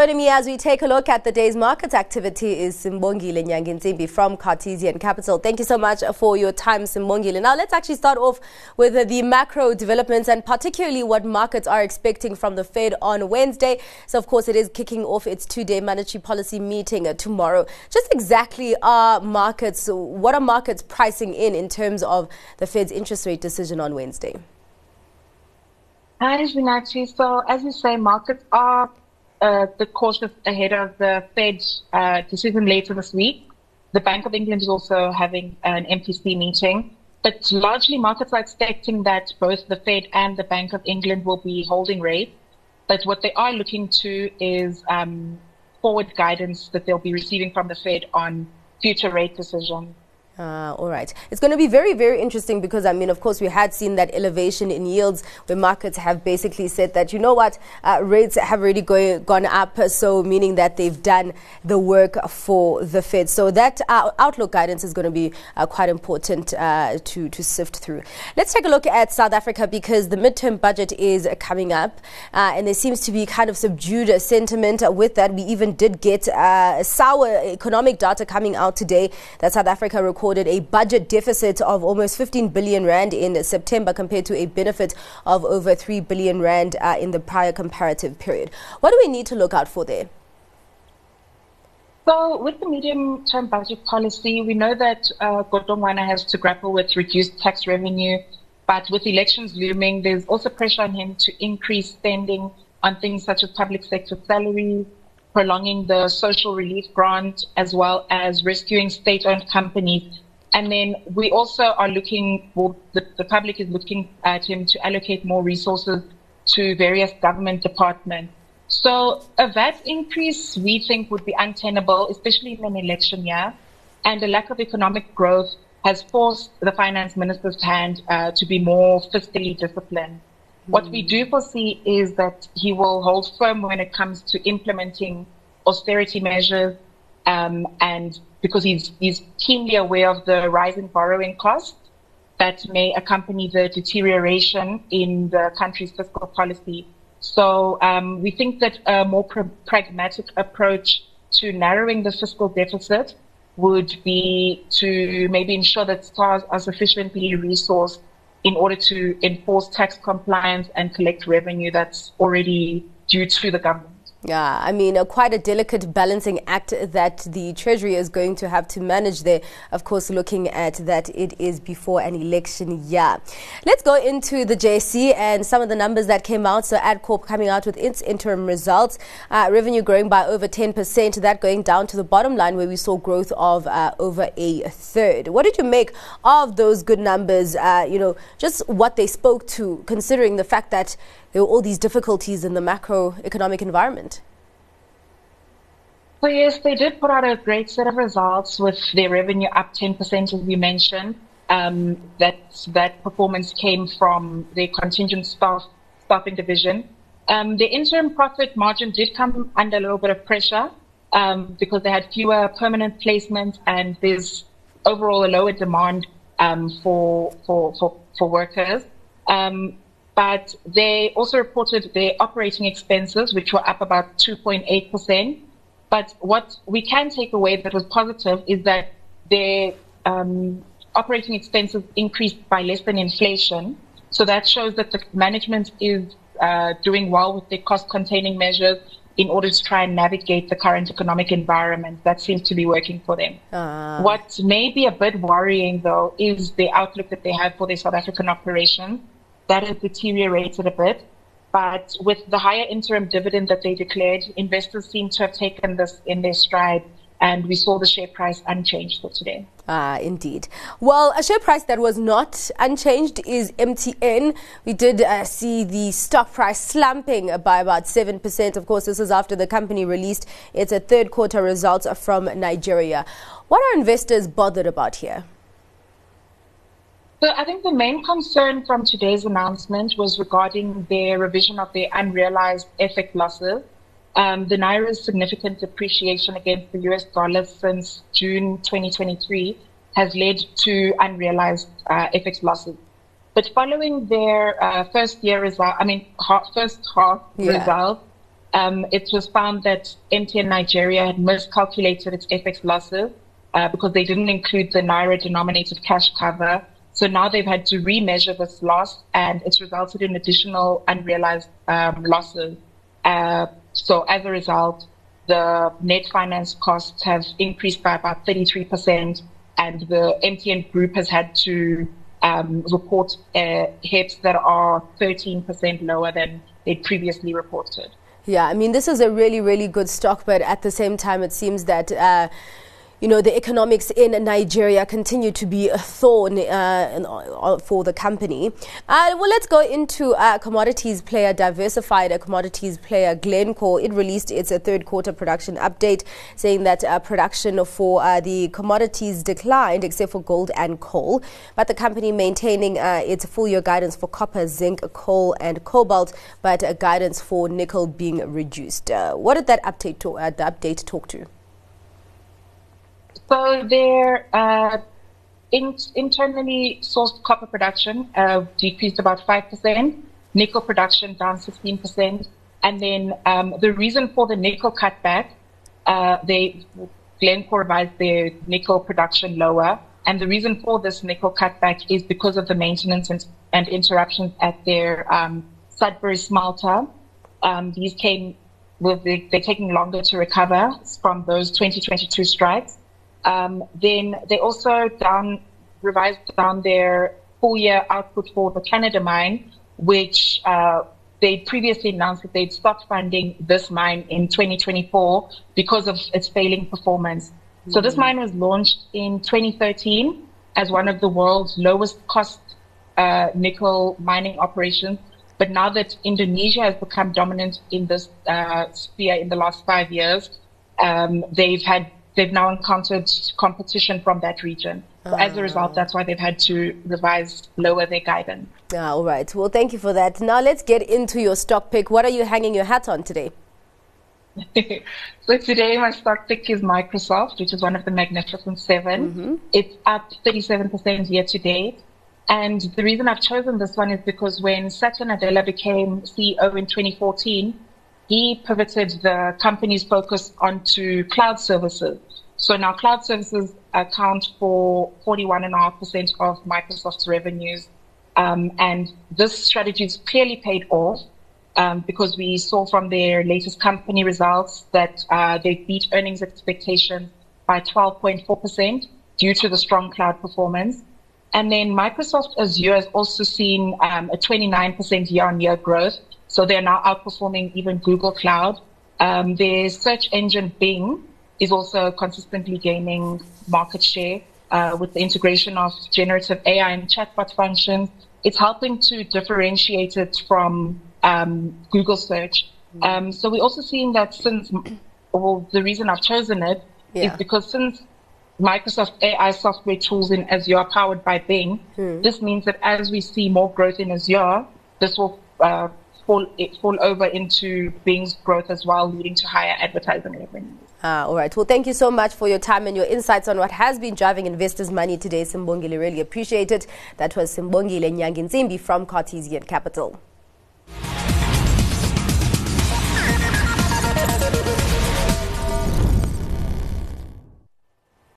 Joining me as we take a look at the day's market activity is Simbongile Nyangintsimbi from Cartesian Capital. Thank you so much for your time, Simbongile. Now, let's actually start off with the macro developments and particularly what markets are expecting from the Fed on Wednesday. So, of course, it is kicking off its two-day monetary policy meeting uh, tomorrow. Just exactly are markets, what are markets pricing in in terms of the Fed's interest rate decision on Wednesday? Hi, Minachi. So, as you say, markets are uh, the cautious ahead of the Fed uh, decision later this week. The Bank of England is also having an MPC meeting. But largely, markets are expecting that both the Fed and the Bank of England will be holding rates. But what they are looking to is um, forward guidance that they'll be receiving from the Fed on future rate decisions. Uh, all right. It's going to be very, very interesting because, I mean, of course, we had seen that elevation in yields where markets have basically said that, you know what, uh, rates have already go- gone up, so meaning that they've done the work for the Fed. So that uh, outlook guidance is going to be uh, quite important uh, to, to sift through. Let's take a look at South Africa because the midterm budget is coming up uh, and there seems to be kind of subdued sentiment with that. We even did get sour economic data coming out today that South Africa recorded recorded a budget deficit of almost 15 billion rand in September compared to a benefit of over 3 billion rand uh, in the prior comparative period. What do we need to look out for there? So, with the medium term budget policy, we know that uh, Godongwana has to grapple with reduced tax revenue, but with elections looming, there's also pressure on him to increase spending on things such as public sector salaries, prolonging the social relief grant, as well as rescuing state owned companies. And then we also are looking, well, the, the public is looking at him to allocate more resources to various government departments. So a VAT increase we think would be untenable, especially in an election year. And a lack of economic growth has forced the finance minister's hand uh, to be more fiscally disciplined. What we do foresee is that he will hold firm when it comes to implementing austerity measures, um, and because he's, he's keenly aware of the rise in borrowing costs that may accompany the deterioration in the country's fiscal policy. So um, we think that a more pr- pragmatic approach to narrowing the fiscal deficit would be to maybe ensure that SARS are sufficiently resourced in order to enforce tax compliance and collect revenue that's already due to the government. Yeah, I mean, uh, quite a delicate balancing act that the Treasury is going to have to manage there. Of course, looking at that it is before an election year. Let's go into the JSE and some of the numbers that came out. So, Adcorp coming out with its interim results, uh, revenue growing by over 10%, that going down to the bottom line where we saw growth of uh, over a third. What did you make of those good numbers? Uh, you know, just what they spoke to, considering the fact that there were all these difficulties in the macroeconomic environment. So yes, they did put out a great set of results with their revenue up 10%, as you mentioned. Um, that that performance came from their contingent staff staffing division. Um, the interim profit margin did come under a little bit of pressure um, because they had fewer permanent placements and there's overall a lower demand um, for, for for for workers. Um, but they also reported their operating expenses, which were up about 2.8%. But what we can take away that was positive is that their um, operating expenses increased by less than inflation. So that shows that the management is uh, doing well with their cost containing measures in order to try and navigate the current economic environment. That seems to be working for them. Uh. What may be a bit worrying, though, is the outlook that they have for their South African operations that has deteriorated a bit. But with the higher interim dividend that they declared, investors seem to have taken this in their stride and we saw the share price unchanged for today. Ah, indeed. Well, a share price that was not unchanged is MTN. We did uh, see the stock price slumping by about 7%. Of course, this is after the company released its third quarter results from Nigeria. What are investors bothered about here? So I think the main concern from today's announcement was regarding their revision of their unrealized FX losses. Um, the Naira's significant depreciation against the US dollar since June 2023 has led to unrealized uh, FX losses. But following their uh, first year result, I mean, first half yeah. result, um, it was found that MTN Nigeria had miscalculated its FX losses uh, because they didn't include the Naira denominated cash cover. So now they've had to remeasure this loss and it's resulted in additional unrealized um, losses. Uh, so as a result, the net finance costs have increased by about 33% and the MTN group has had to um, report uh, that are 13% lower than they previously reported. Yeah, I mean, this is a really, really good stock, but at the same time, it seems that. Uh, you know, the economics in Nigeria continue to be a thorn uh, for the company. Uh, well, let's go into uh, commodities player, diversified commodities player Glencore. It released its uh, third quarter production update, saying that uh, production for uh, the commodities declined, except for gold and coal. But the company maintaining its full year guidance for copper, zinc, coal, and cobalt, but guidance for nickel being reduced. what did that update, to, the update talk to? So their uh, in, internally sourced copper production uh, decreased about 5%, nickel production down 15%, And then um, the reason for the nickel cutback, uh, they Glencore revised their nickel production lower. And the reason for this nickel cutback is because of the maintenance and, and interruptions at their um, Sudbury smelter. Um, these came with the, they're taking longer to recover from those 2022 strikes. Um, then they also down revised down their full year output for the Canada mine, which uh, they previously announced that they'd stopped funding this mine in 2024 because of its failing performance. Mm-hmm. So this mm. mine was launched in 2013 as one of the world's lowest cost uh, nickel mining operations. But now that Indonesia has become dominant in this uh, sphere in the last five years, um, they've had they've now encountered competition from that region. So as a result, that's why they've had to revise, lower their guidance. Ah, all right. Well, thank you for that. Now let's get into your stock pick. What are you hanging your hat on today? so today my stock pick is Microsoft, which is one of the Magnificent 7 mm-hmm. It's up 37% year to date. And the reason I've chosen this one is because when Satya Nadella became CEO in 2014, he pivoted the company's focus onto cloud services. So now cloud services account for 41.5% of Microsoft's revenues. Um, and this strategy has clearly paid off um, because we saw from their latest company results that uh, they beat earnings expectations by 12.4% due to the strong cloud performance. And then Microsoft Azure has also seen um, a 29% year on year growth so they're now outperforming even Google Cloud. Um, their search engine Bing is also consistently gaining market share uh, with the integration of generative AI and chatbot functions. It's helping to differentiate it from um, Google search. Um, so we're also seeing that since, well, the reason I've chosen it yeah. is because since Microsoft AI software tools in Azure are powered by Bing, hmm. this means that as we see more growth in Azure, this will uh, fall, fall over into Bing's growth as well, leading to higher advertising revenue. Ah, all right. Well, thank you so much for your time and your insights on what has been driving investors' money today, Simbongile. Really appreciate it. That was Simbongile Nyangintsimbi from Cartesian Capital.